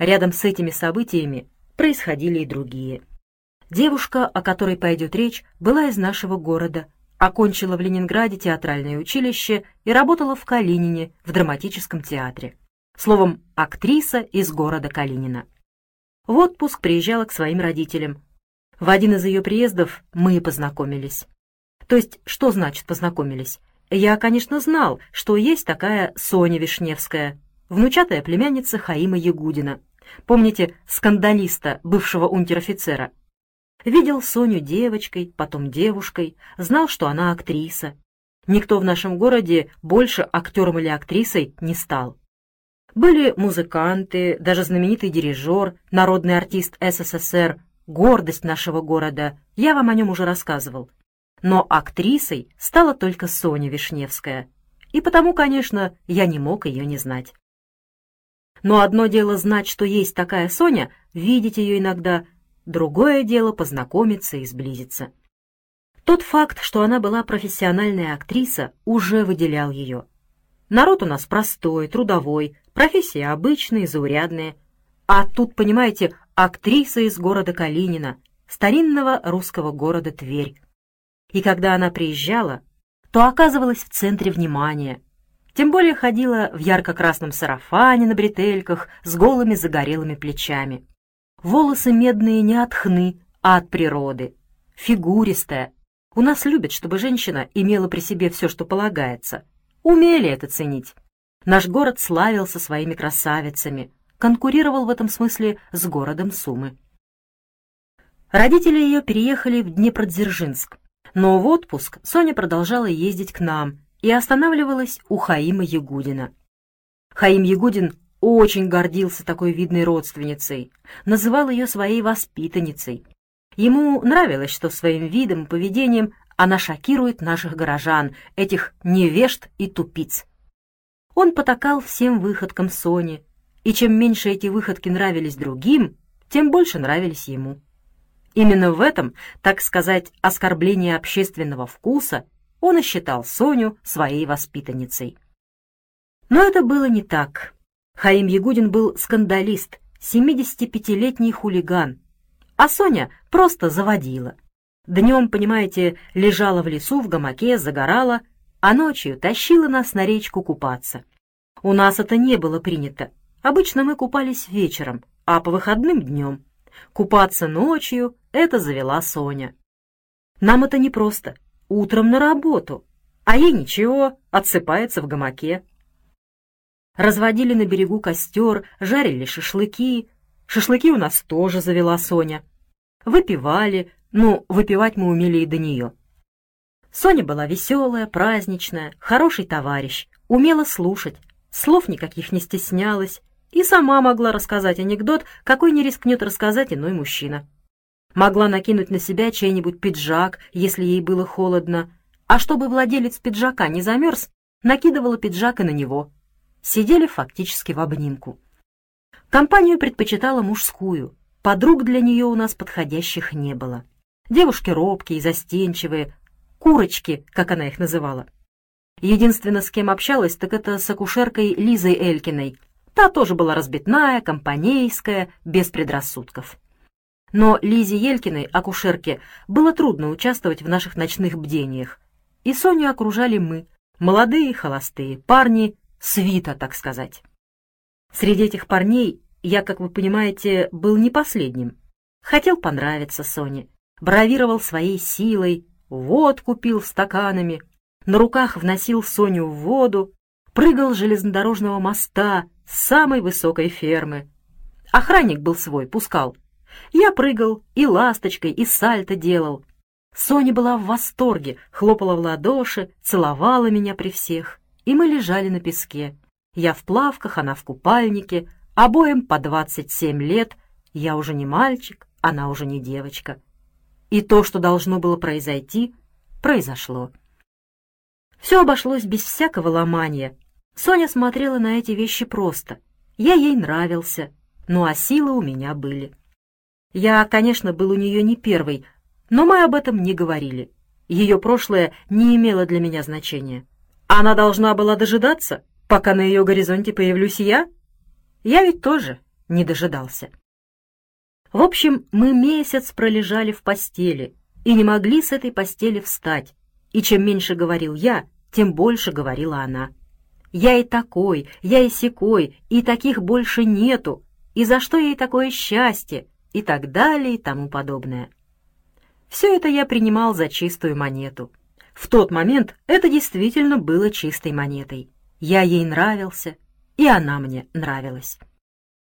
рядом с этими событиями происходили и другие. Девушка, о которой пойдет речь, была из нашего города, окончила в Ленинграде театральное училище и работала в Калинине в драматическом театре. Словом, актриса из города Калинина. В отпуск приезжала к своим родителям. В один из ее приездов мы и познакомились. То есть, что значит познакомились? Я, конечно, знал, что есть такая Соня Вишневская, внучатая племянница Хаима Ягудина. Помните скандалиста, бывшего унтер-офицера? Видел Соню девочкой, потом девушкой, знал, что она актриса. Никто в нашем городе больше актером или актрисой не стал. Были музыканты, даже знаменитый дирижер, народный артист СССР, гордость нашего города, я вам о нем уже рассказывал. Но актрисой стала только Соня Вишневская. И потому, конечно, я не мог ее не знать. Но одно дело знать, что есть такая Соня, видеть ее иногда, Другое дело познакомиться и сблизиться. Тот факт, что она была профессиональная актриса, уже выделял ее. Народ у нас простой, трудовой, профессия обычная, заурядная. А тут, понимаете, актриса из города Калинина, старинного русского города Тверь. И когда она приезжала, то оказывалась в центре внимания. Тем более ходила в ярко-красном сарафане на бретельках с голыми загорелыми плечами. Волосы медные не от хны, а от природы. Фигуристая. У нас любят, чтобы женщина имела при себе все, что полагается. Умели это ценить. Наш город славился своими красавицами, конкурировал в этом смысле с городом Сумы. Родители ее переехали в Днепродзержинск, но в отпуск Соня продолжала ездить к нам и останавливалась у Хаима Ягудина. Хаим Ягудин очень гордился такой видной родственницей, называл ее своей воспитанницей. Ему нравилось, что своим видом и поведением она шокирует наших горожан, этих невежд и тупиц. Он потакал всем выходкам Сони, и чем меньше эти выходки нравились другим, тем больше нравились ему. Именно в этом, так сказать, оскорбление общественного вкуса он и считал Соню своей воспитанницей. Но это было не так. Хаим Ягудин был скандалист, 75-летний хулиган, а Соня просто заводила. Днем, понимаете, лежала в лесу в гамаке, загорала, а ночью тащила нас на речку купаться. У нас это не было принято. Обычно мы купались вечером, а по выходным днем. Купаться ночью — это завела Соня. Нам это непросто. Утром на работу. А ей ничего, отсыпается в гамаке. Разводили на берегу костер, жарили шашлыки. Шашлыки у нас тоже завела Соня. Выпивали, ну, выпивать мы умели и до нее. Соня была веселая, праздничная, хороший товарищ, умела слушать, слов никаких не стеснялась и сама могла рассказать анекдот, какой не рискнет рассказать иной мужчина. Могла накинуть на себя чей-нибудь пиджак, если ей было холодно, а чтобы владелец пиджака не замерз, накидывала пиджак и на него сидели фактически в обнимку. Компанию предпочитала мужскую, подруг для нее у нас подходящих не было. Девушки робкие, застенчивые, курочки, как она их называла. Единственное, с кем общалась, так это с акушеркой Лизой Элькиной. Та тоже была разбитная, компанейская, без предрассудков. Но Лизе Елькиной, акушерке, было трудно участвовать в наших ночных бдениях. И Соню окружали мы, молодые, холостые парни, свита, так сказать. Среди этих парней я, как вы понимаете, был не последним. Хотел понравиться Соне, бравировал своей силой, водку пил стаканами, на руках вносил Соню в воду, прыгал с железнодорожного моста с самой высокой фермы. Охранник был свой, пускал. Я прыгал и ласточкой, и сальто делал. Соня была в восторге, хлопала в ладоши, целовала меня при всех и мы лежали на песке. Я в плавках, она в купальнике, обоим по двадцать семь лет, я уже не мальчик, она уже не девочка. И то, что должно было произойти, произошло. Все обошлось без всякого ломания. Соня смотрела на эти вещи просто. Я ей нравился, ну а силы у меня были. Я, конечно, был у нее не первый, но мы об этом не говорили. Ее прошлое не имело для меня значения. Она должна была дожидаться, пока на ее горизонте появлюсь я? Я ведь тоже не дожидался. В общем, мы месяц пролежали в постели и не могли с этой постели встать, и чем меньше говорил я, тем больше говорила она. Я и такой, я и секой, и таких больше нету, и за что ей такое счастье, и так далее, и тому подобное. Все это я принимал за чистую монету. В тот момент это действительно было чистой монетой. Я ей нравился, и она мне нравилась.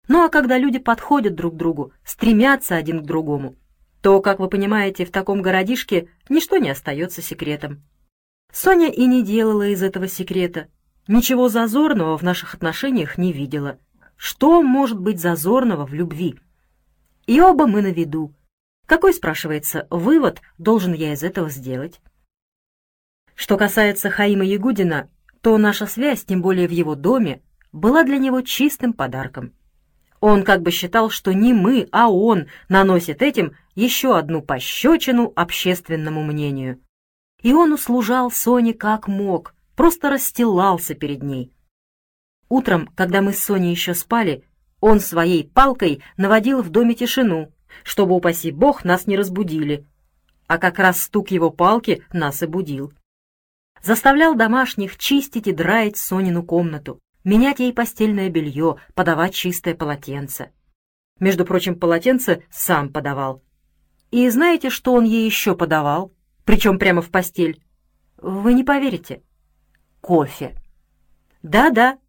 Ну а когда люди подходят друг к другу, стремятся один к другому, то, как вы понимаете, в таком городишке ничто не остается секретом. Соня и не делала из этого секрета. Ничего зазорного в наших отношениях не видела. Что может быть зазорного в любви? И оба мы на виду. Какой, спрашивается, вывод должен я из этого сделать? Что касается Хаима Ягудина, то наша связь, тем более в его доме, была для него чистым подарком. Он как бы считал, что не мы, а он наносит этим еще одну пощечину общественному мнению. И он услужал Соне как мог, просто расстилался перед ней. Утром, когда мы с Соней еще спали, он своей палкой наводил в доме тишину, чтобы, упаси бог, нас не разбудили. А как раз стук его палки нас и будил. Заставлял домашних чистить и драить Сонину комнату, менять ей постельное белье, подавать чистое полотенце. Между прочим, полотенце сам подавал. И знаете, что он ей еще подавал? Причем прямо в постель. Вы не поверите. Кофе. Да-да,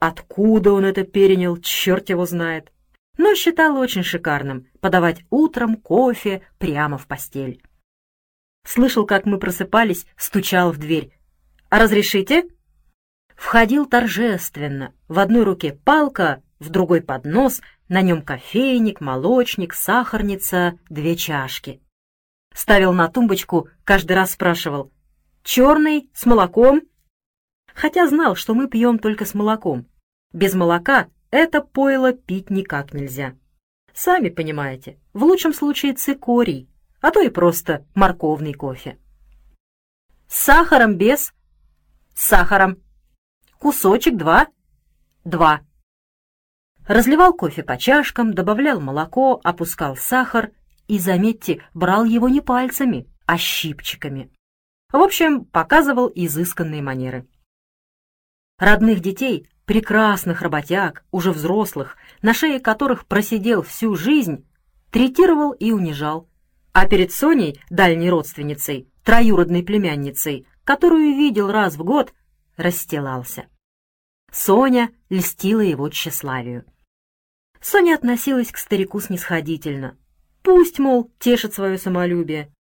откуда он это перенял, черт его знает. Но считал очень шикарным подавать утром кофе прямо в постель. Слышал, как мы просыпались, стучал в дверь. «А разрешите?» входил торжественно. В одной руке палка, в другой поднос, на нем кофейник, молочник, сахарница, две чашки. Ставил на тумбочку, каждый раз спрашивал «Черный, с молоком?» Хотя знал, что мы пьем только с молоком. Без молока это пойло пить никак нельзя. Сами понимаете, в лучшем случае цикорий, а то и просто морковный кофе. С сахаром без? С сахаром. Кусочек два? Два. Разливал кофе по чашкам, добавлял молоко, опускал сахар и, заметьте, брал его не пальцами, а щипчиками. В общем, показывал изысканные манеры. Родных детей, прекрасных работяг, уже взрослых, на шее которых просидел всю жизнь, третировал и унижал. А перед Соней, дальней родственницей, троюродной племянницей, которую видел раз в год, расстилался. Соня льстила его тщеславию. Соня относилась к старику снисходительно. Пусть, мол, тешит свое самолюбие.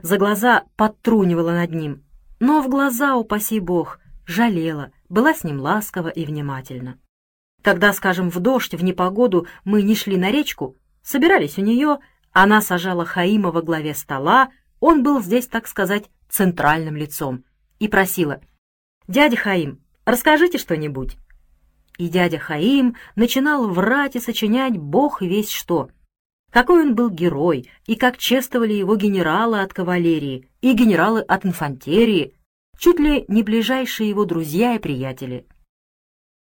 За глаза подтрунивала над ним, но в глаза, упаси бог, жалела, была с ним ласкова и внимательна. Когда, скажем, в дождь, в непогоду мы не шли на речку, собирались у нее, она сажала Хаима во главе стола, он был здесь, так сказать, центральным лицом, и просила — «Дядя Хаим, расскажите что-нибудь». И дядя Хаим начинал врать и сочинять бог весь что. Какой он был герой, и как чествовали его генералы от кавалерии и генералы от инфантерии, чуть ли не ближайшие его друзья и приятели.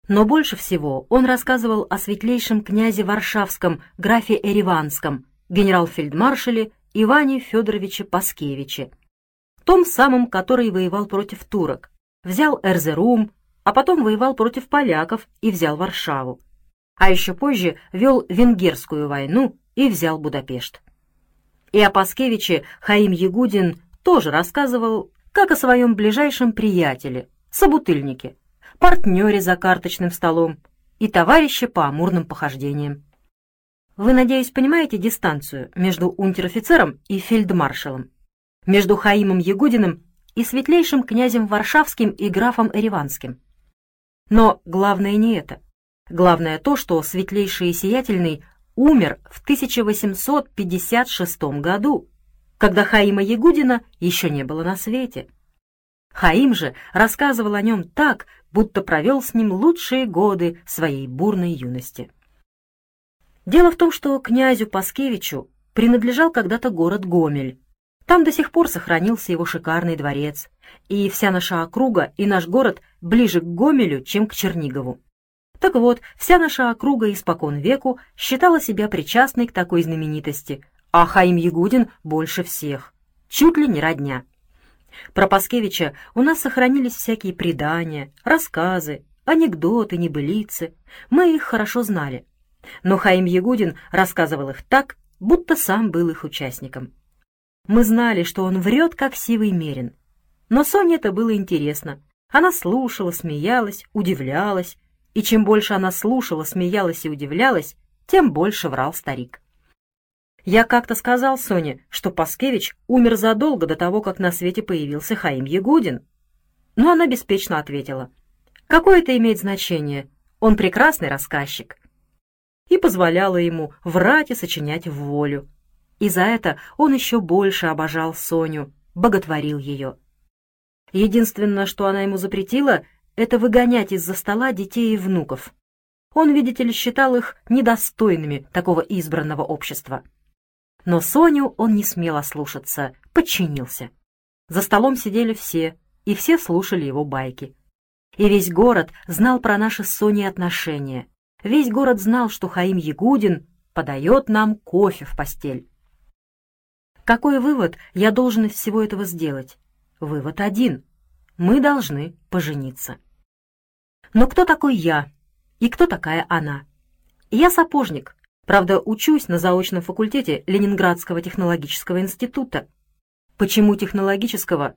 Но больше всего он рассказывал о светлейшем князе Варшавском, графе Эреванском, генерал-фельдмаршале Иване Федоровиче Паскевиче, том самом, который воевал против турок, взял Эрзерум, а потом воевал против поляков и взял Варшаву. А еще позже вел Венгерскую войну и взял Будапешт. И о Паскевиче Хаим Ягудин тоже рассказывал, как о своем ближайшем приятеле, собутыльнике, партнере за карточным столом и товарище по амурным похождениям. Вы, надеюсь, понимаете дистанцию между унтер-офицером и фельдмаршалом, между Хаимом Ягудиным и светлейшим князем Варшавским и графом Эреванским. Но главное не это. Главное то, что светлейший и сиятельный умер в 1856 году, когда Хаима Ягудина еще не было на свете. Хаим же рассказывал о нем так, будто провел с ним лучшие годы своей бурной юности. Дело в том, что князю Паскевичу принадлежал когда-то город Гомель, там до сих пор сохранился его шикарный дворец, и вся наша округа и наш город ближе к Гомелю, чем к Чернигову. Так вот, вся наша округа испокон веку считала себя причастной к такой знаменитости, а Хаим Ягудин больше всех. Чуть ли не родня. Про Паскевича у нас сохранились всякие предания, рассказы, анекдоты, небылицы. Мы их хорошо знали. Но Хаим Ягудин рассказывал их так, будто сам был их участником. Мы знали, что он врет, как сивый мерин. Но Соне это было интересно. Она слушала, смеялась, удивлялась. И чем больше она слушала, смеялась и удивлялась, тем больше врал старик. Я как-то сказал Соне, что Паскевич умер задолго до того, как на свете появился Хаим Ягудин. Но она беспечно ответила. Какое это имеет значение? Он прекрасный рассказчик. И позволяла ему врать и сочинять в волю. И за это он еще больше обожал Соню, боготворил ее. Единственное, что она ему запретила, это выгонять из-за стола детей и внуков. Он, видите ли, считал их недостойными такого избранного общества. Но Соню он не смел ослушаться, подчинился. За столом сидели все, и все слушали его байки. И весь город знал про наши с Соней отношения. Весь город знал, что Хаим Ягудин подает нам кофе в постель. Какой вывод я должен из всего этого сделать? Вывод один. Мы должны пожениться. Но кто такой я? И кто такая она? Я сапожник, Правда, учусь на заочном факультете Ленинградского технологического института. Почему технологического?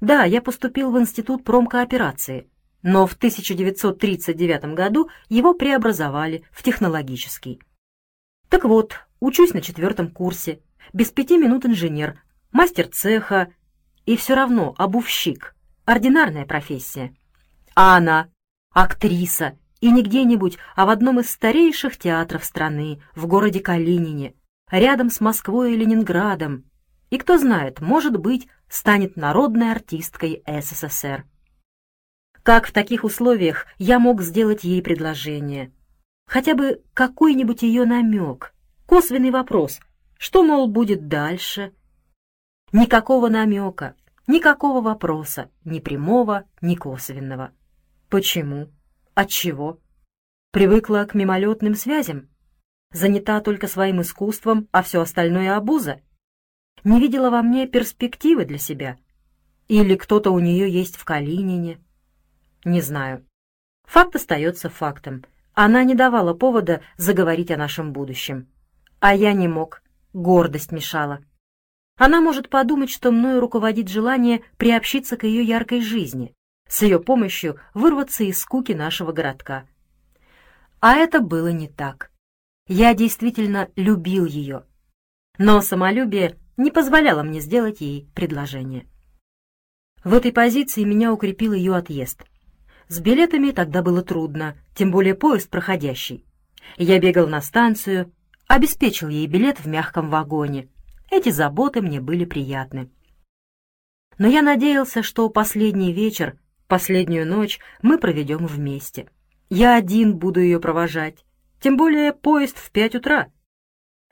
Да, я поступил в Институт промкооперации, но в 1939 году его преобразовали в технологический. Так вот, учусь на четвертом курсе, без пяти минут инженер, мастер цеха и все равно обувщик, ординарная профессия. А она — актриса, и не где-нибудь, а в одном из старейших театров страны, в городе Калинине, рядом с Москвой и Ленинградом. И кто знает, может быть, станет народной артисткой СССР. Как в таких условиях я мог сделать ей предложение? Хотя бы какой-нибудь ее намек, косвенный вопрос, что, мол, будет дальше? Никакого намека, никакого вопроса, ни прямого, ни косвенного. Почему? От чего? Привыкла к мимолетным связям? Занята только своим искусством, а все остальное обуза? Не видела во мне перспективы для себя? Или кто-то у нее есть в Калинине? Не знаю. Факт остается фактом. Она не давала повода заговорить о нашем будущем. А я не мог. Гордость мешала. Она может подумать, что мною руководит желание приобщиться к ее яркой жизни, с ее помощью вырваться из скуки нашего городка. А это было не так. Я действительно любил ее. Но самолюбие не позволяло мне сделать ей предложение. В этой позиции меня укрепил ее отъезд. С билетами тогда было трудно, тем более поезд проходящий. Я бегал на станцию, обеспечил ей билет в мягком вагоне. Эти заботы мне были приятны. Но я надеялся, что последний вечер Последнюю ночь мы проведем вместе. Я один буду ее провожать. Тем более поезд в пять утра.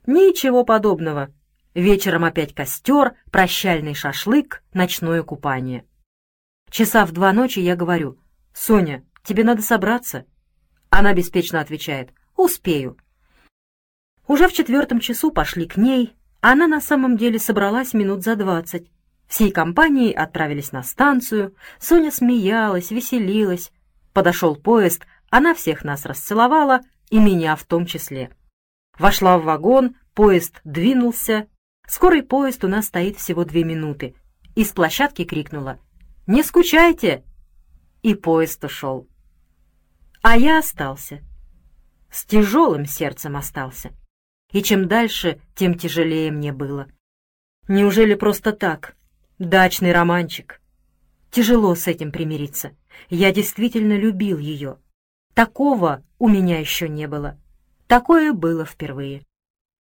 Ничего подобного. Вечером опять костер, прощальный шашлык, ночное купание. Часа в два ночи я говорю, «Соня, тебе надо собраться». Она беспечно отвечает, «Успею». Уже в четвертом часу пошли к ней. Она на самом деле собралась минут за двадцать. Всей компанией отправились на станцию. Соня смеялась, веселилась. Подошел поезд, она всех нас расцеловала, и меня в том числе. Вошла в вагон, поезд двинулся. Скорый поезд у нас стоит всего две минуты. Из площадки крикнула «Не скучайте!» И поезд ушел. А я остался. С тяжелым сердцем остался. И чем дальше, тем тяжелее мне было. Неужели просто так, Дачный романчик. Тяжело с этим примириться. Я действительно любил ее. Такого у меня еще не было. Такое было впервые.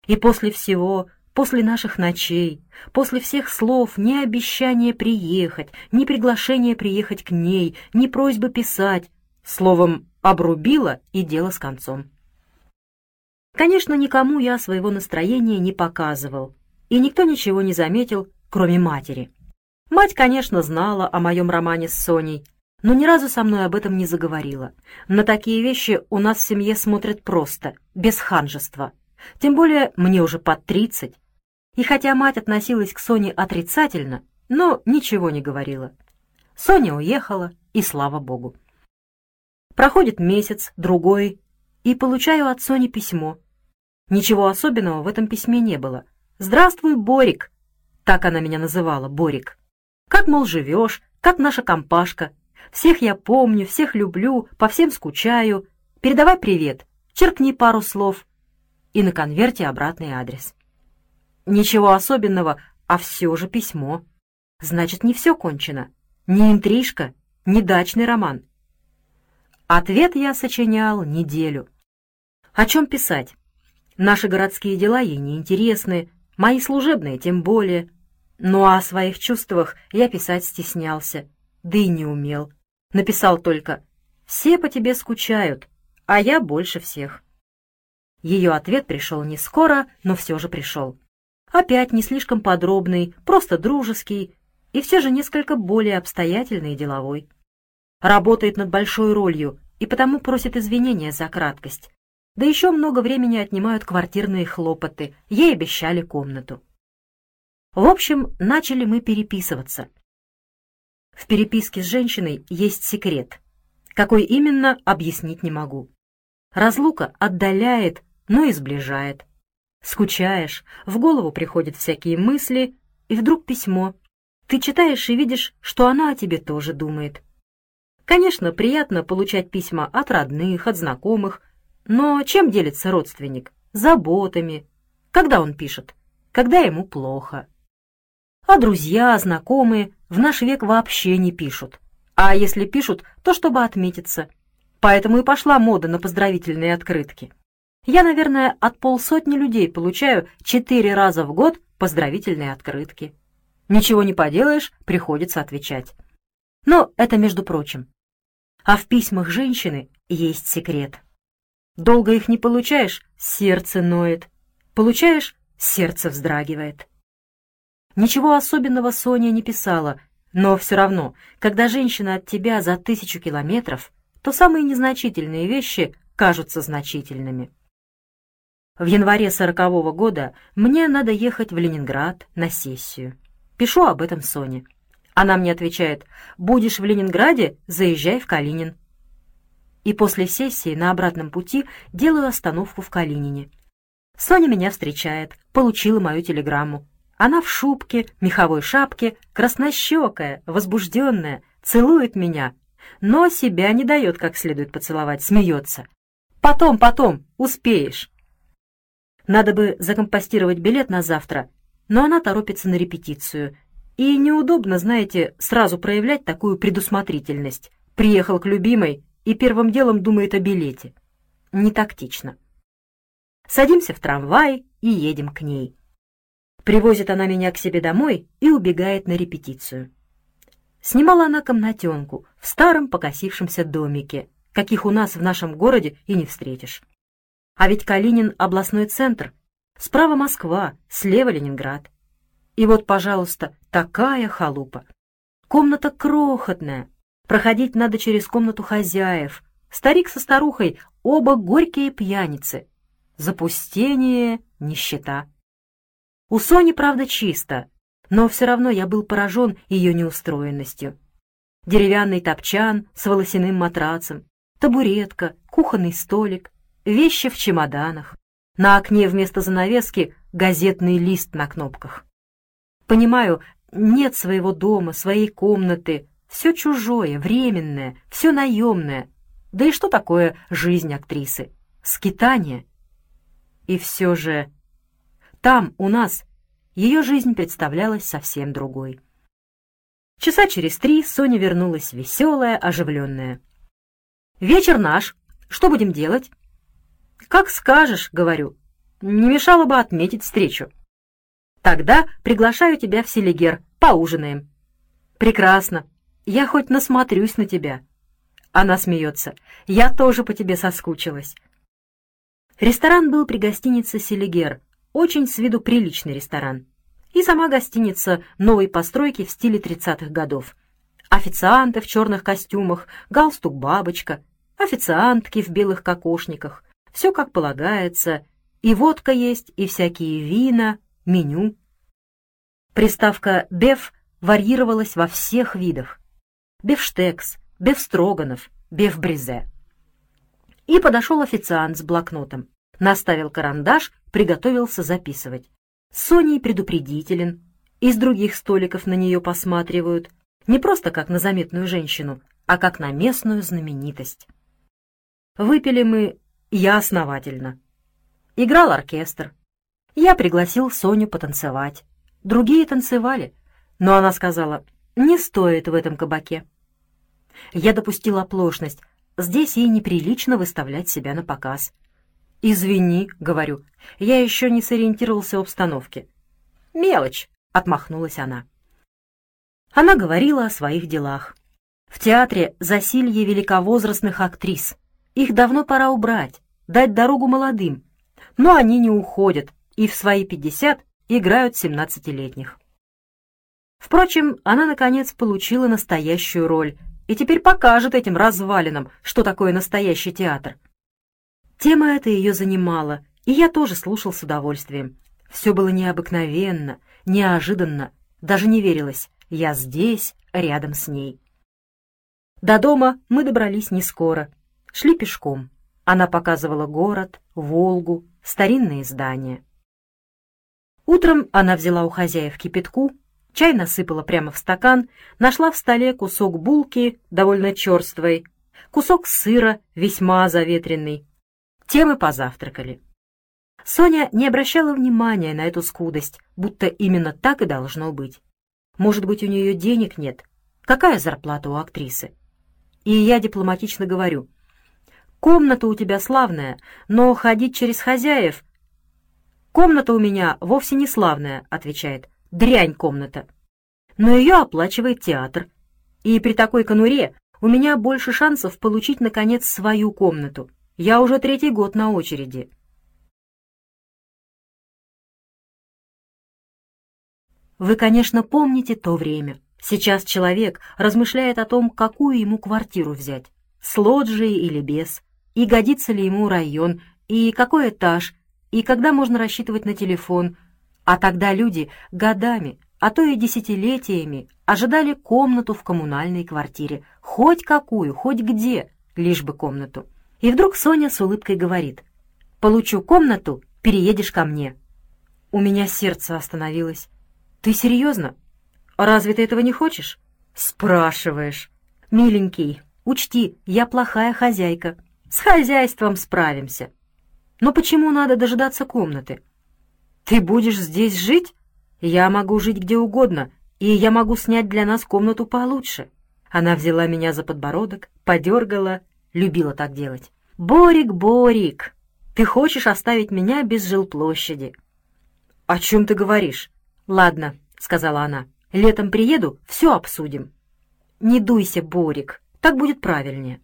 И после всего, после наших ночей, после всех слов, ни обещания приехать, ни приглашения приехать к ней, ни просьбы писать, словом, обрубила и дело с концом. Конечно, никому я своего настроения не показывал, и никто ничего не заметил, кроме матери. Мать, конечно, знала о моем романе с Соней, но ни разу со мной об этом не заговорила. На такие вещи у нас в семье смотрят просто, без ханжества. Тем более мне уже под тридцать. И хотя мать относилась к Соне отрицательно, но ничего не говорила. Соня уехала, и слава богу. Проходит месяц, другой, и получаю от Сони письмо. Ничего особенного в этом письме не было. «Здравствуй, Борик!» Так она меня называла, Борик. «Как, мол, живешь? Как наша компашка? Всех я помню, всех люблю, по всем скучаю. Передавай привет, черкни пару слов. И на конверте обратный адрес. Ничего особенного, а все же письмо. Значит, не все кончено. Не интрижка, не дачный роман. Ответ я сочинял неделю. О чем писать? Наши городские дела ей неинтересны, мои служебные тем более. Ну а о своих чувствах я писать стеснялся, да и не умел. Написал только «Все по тебе скучают, а я больше всех». Ее ответ пришел не скоро, но все же пришел. Опять не слишком подробный, просто дружеский и все же несколько более обстоятельный и деловой. Работает над большой ролью и потому просит извинения за краткость. Да еще много времени отнимают квартирные хлопоты, ей обещали комнату. В общем, начали мы переписываться. В переписке с женщиной есть секрет. Какой именно, объяснить не могу. Разлука отдаляет, но и сближает. Скучаешь, в голову приходят всякие мысли, и вдруг письмо. Ты читаешь и видишь, что она о тебе тоже думает. Конечно, приятно получать письма от родных, от знакомых, но чем делится родственник? Заботами. Когда он пишет? Когда ему плохо. А друзья, знакомые в наш век вообще не пишут. А если пишут, то чтобы отметиться. Поэтому и пошла мода на поздравительные открытки. Я, наверное, от полсотни людей получаю четыре раза в год поздравительные открытки. Ничего не поделаешь, приходится отвечать. Но это между прочим. А в письмах женщины есть секрет. Долго их не получаешь, сердце ноет. Получаешь, сердце вздрагивает. Ничего особенного Соня не писала, но все равно, когда женщина от тебя за тысячу километров, то самые незначительные вещи кажутся значительными. В январе сорокового года мне надо ехать в Ленинград на сессию. Пишу об этом Соне. Она мне отвечает, «Будешь в Ленинграде, заезжай в Калинин». И после сессии на обратном пути делаю остановку в Калинине. Соня меня встречает, получила мою телеграмму. Она в шубке, меховой шапке, краснощекая, возбужденная, целует меня, но себя не дает как следует поцеловать, смеется. «Потом, потом, успеешь!» Надо бы закомпостировать билет на завтра, но она торопится на репетицию. И неудобно, знаете, сразу проявлять такую предусмотрительность. Приехал к любимой и первым делом думает о билете. Не тактично. Садимся в трамвай и едем к ней. Привозит она меня к себе домой и убегает на репетицию. Снимала она комнатенку в старом покосившемся домике, каких у нас в нашем городе и не встретишь. А ведь Калинин — областной центр. Справа Москва, слева Ленинград. И вот, пожалуйста, такая халупа. Комната крохотная. Проходить надо через комнату хозяев. Старик со старухой, оба горькие пьяницы. Запустение, нищета. У Сони, правда, чисто, но все равно я был поражен ее неустроенностью. Деревянный топчан с волосяным матрацем, табуретка, кухонный столик, вещи в чемоданах. На окне вместо занавески газетный лист на кнопках. Понимаю, нет своего дома, своей комнаты, все чужое, временное, все наемное. Да и что такое жизнь актрисы? Скитание. И все же там, у нас, ее жизнь представлялась совсем другой. Часа через три Соня вернулась веселая, оживленная. «Вечер наш. Что будем делать?» «Как скажешь», — говорю. «Не мешало бы отметить встречу». «Тогда приглашаю тебя в Селигер. Поужинаем». «Прекрасно. Я хоть насмотрюсь на тебя». Она смеется. «Я тоже по тебе соскучилась». Ресторан был при гостинице «Селигер», очень с виду приличный ресторан. И сама гостиница новой постройки в стиле 30-х годов. Официанты в черных костюмах, галстук-бабочка, официантки в белых кокошниках. Все как полагается. И водка есть, и всякие вина, меню. Приставка «беф» варьировалась во всех видах. Бефштекс, бефстроганов, бефбрезе. И подошел официант с блокнотом. Наставил карандаш, приготовился записывать. Соней предупредителен. Из других столиков на нее посматривают. Не просто как на заметную женщину, а как на местную знаменитость. Выпили мы я основательно. Играл оркестр. Я пригласил Соню потанцевать. Другие танцевали, но она сказала, не стоит в этом кабаке. Я допустил оплошность. Здесь ей неприлично выставлять себя на показ. «Извини», — говорю, — «я еще не сориентировался в обстановке». «Мелочь», — отмахнулась она. Она говорила о своих делах. В театре засилье великовозрастных актрис. Их давно пора убрать, дать дорогу молодым. Но они не уходят и в свои пятьдесят играют семнадцатилетних. Впрочем, она, наконец, получила настоящую роль и теперь покажет этим развалинам, что такое настоящий театр. Тема эта ее занимала, и я тоже слушал с удовольствием. Все было необыкновенно, неожиданно, даже не верилось. Я здесь, рядом с ней. До дома мы добрались не скоро. Шли пешком. Она показывала город, Волгу, старинные здания. Утром она взяла у хозяев кипятку, чай насыпала прямо в стакан, нашла в столе кусок булки, довольно черствой, кусок сыра, весьма заветренный. Тем и позавтракали. Соня не обращала внимания на эту скудость, будто именно так и должно быть. Может быть, у нее денег нет? Какая зарплата у актрисы? И я дипломатично говорю. Комната у тебя славная, но ходить через хозяев «Комната у меня вовсе не славная», — отвечает. «Дрянь комната». Но ее оплачивает театр. И при такой конуре у меня больше шансов получить, наконец, свою комнату. Я уже третий год на очереди. Вы, конечно, помните то время. Сейчас человек размышляет о том, какую ему квартиру взять, с лоджией или без, и годится ли ему район, и какой этаж, и когда можно рассчитывать на телефон. А тогда люди годами, а то и десятилетиями ожидали комнату в коммунальной квартире. Хоть какую, хоть где, лишь бы комнату. И вдруг Соня с улыбкой говорит, «Получу комнату, переедешь ко мне». У меня сердце остановилось. «Ты серьезно? Разве ты этого не хочешь?» «Спрашиваешь». «Миленький, учти, я плохая хозяйка. С хозяйством справимся. Но почему надо дожидаться комнаты? Ты будешь здесь жить? Я могу жить где угодно, и я могу снять для нас комнату получше. Она взяла меня за подбородок, подергала, любила так делать. «Борик, Борик, ты хочешь оставить меня без жилплощади?» «О чем ты говоришь?» «Ладно», — сказала она, — «летом приеду, все обсудим». «Не дуйся, Борик, так будет правильнее».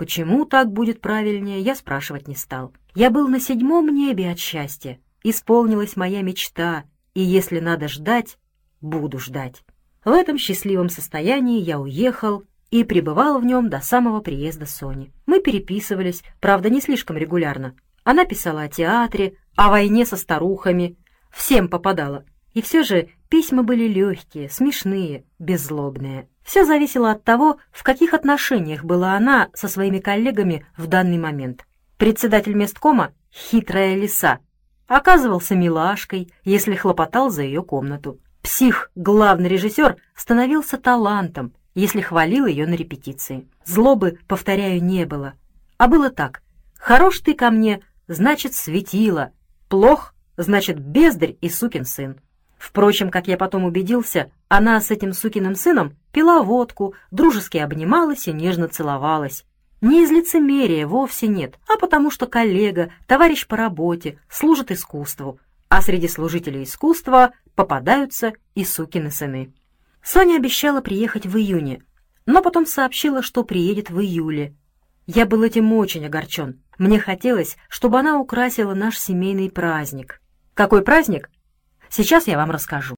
Почему так будет правильнее, я спрашивать не стал. Я был на седьмом небе от счастья. Исполнилась моя мечта, и если надо ждать, буду ждать. В этом счастливом состоянии я уехал и пребывал в нем до самого приезда Сони. Мы переписывались, правда, не слишком регулярно. Она писала о театре, о войне со старухами. Всем попадала. И все же письма были легкие, смешные, беззлобные. Все зависело от того, в каких отношениях была она со своими коллегами в данный момент. Председатель месткома, хитрая лиса, оказывался милашкой, если хлопотал за ее комнату. Псих, главный режиссер, становился талантом, если хвалил ее на репетиции. Злобы, повторяю, не было. А было так. Хорош ты ко мне, значит, светило. Плох, значит, бездарь и сукин сын. Впрочем, как я потом убедился, она с этим сукиным сыном пила водку, дружески обнималась и нежно целовалась. Не из лицемерия вовсе нет, а потому что коллега, товарищ по работе, служит искусству, а среди служителей искусства попадаются и сукины сыны. Соня обещала приехать в июне, но потом сообщила, что приедет в июле. Я был этим очень огорчен. Мне хотелось, чтобы она украсила наш семейный праздник. Какой праздник? Сейчас я вам расскажу.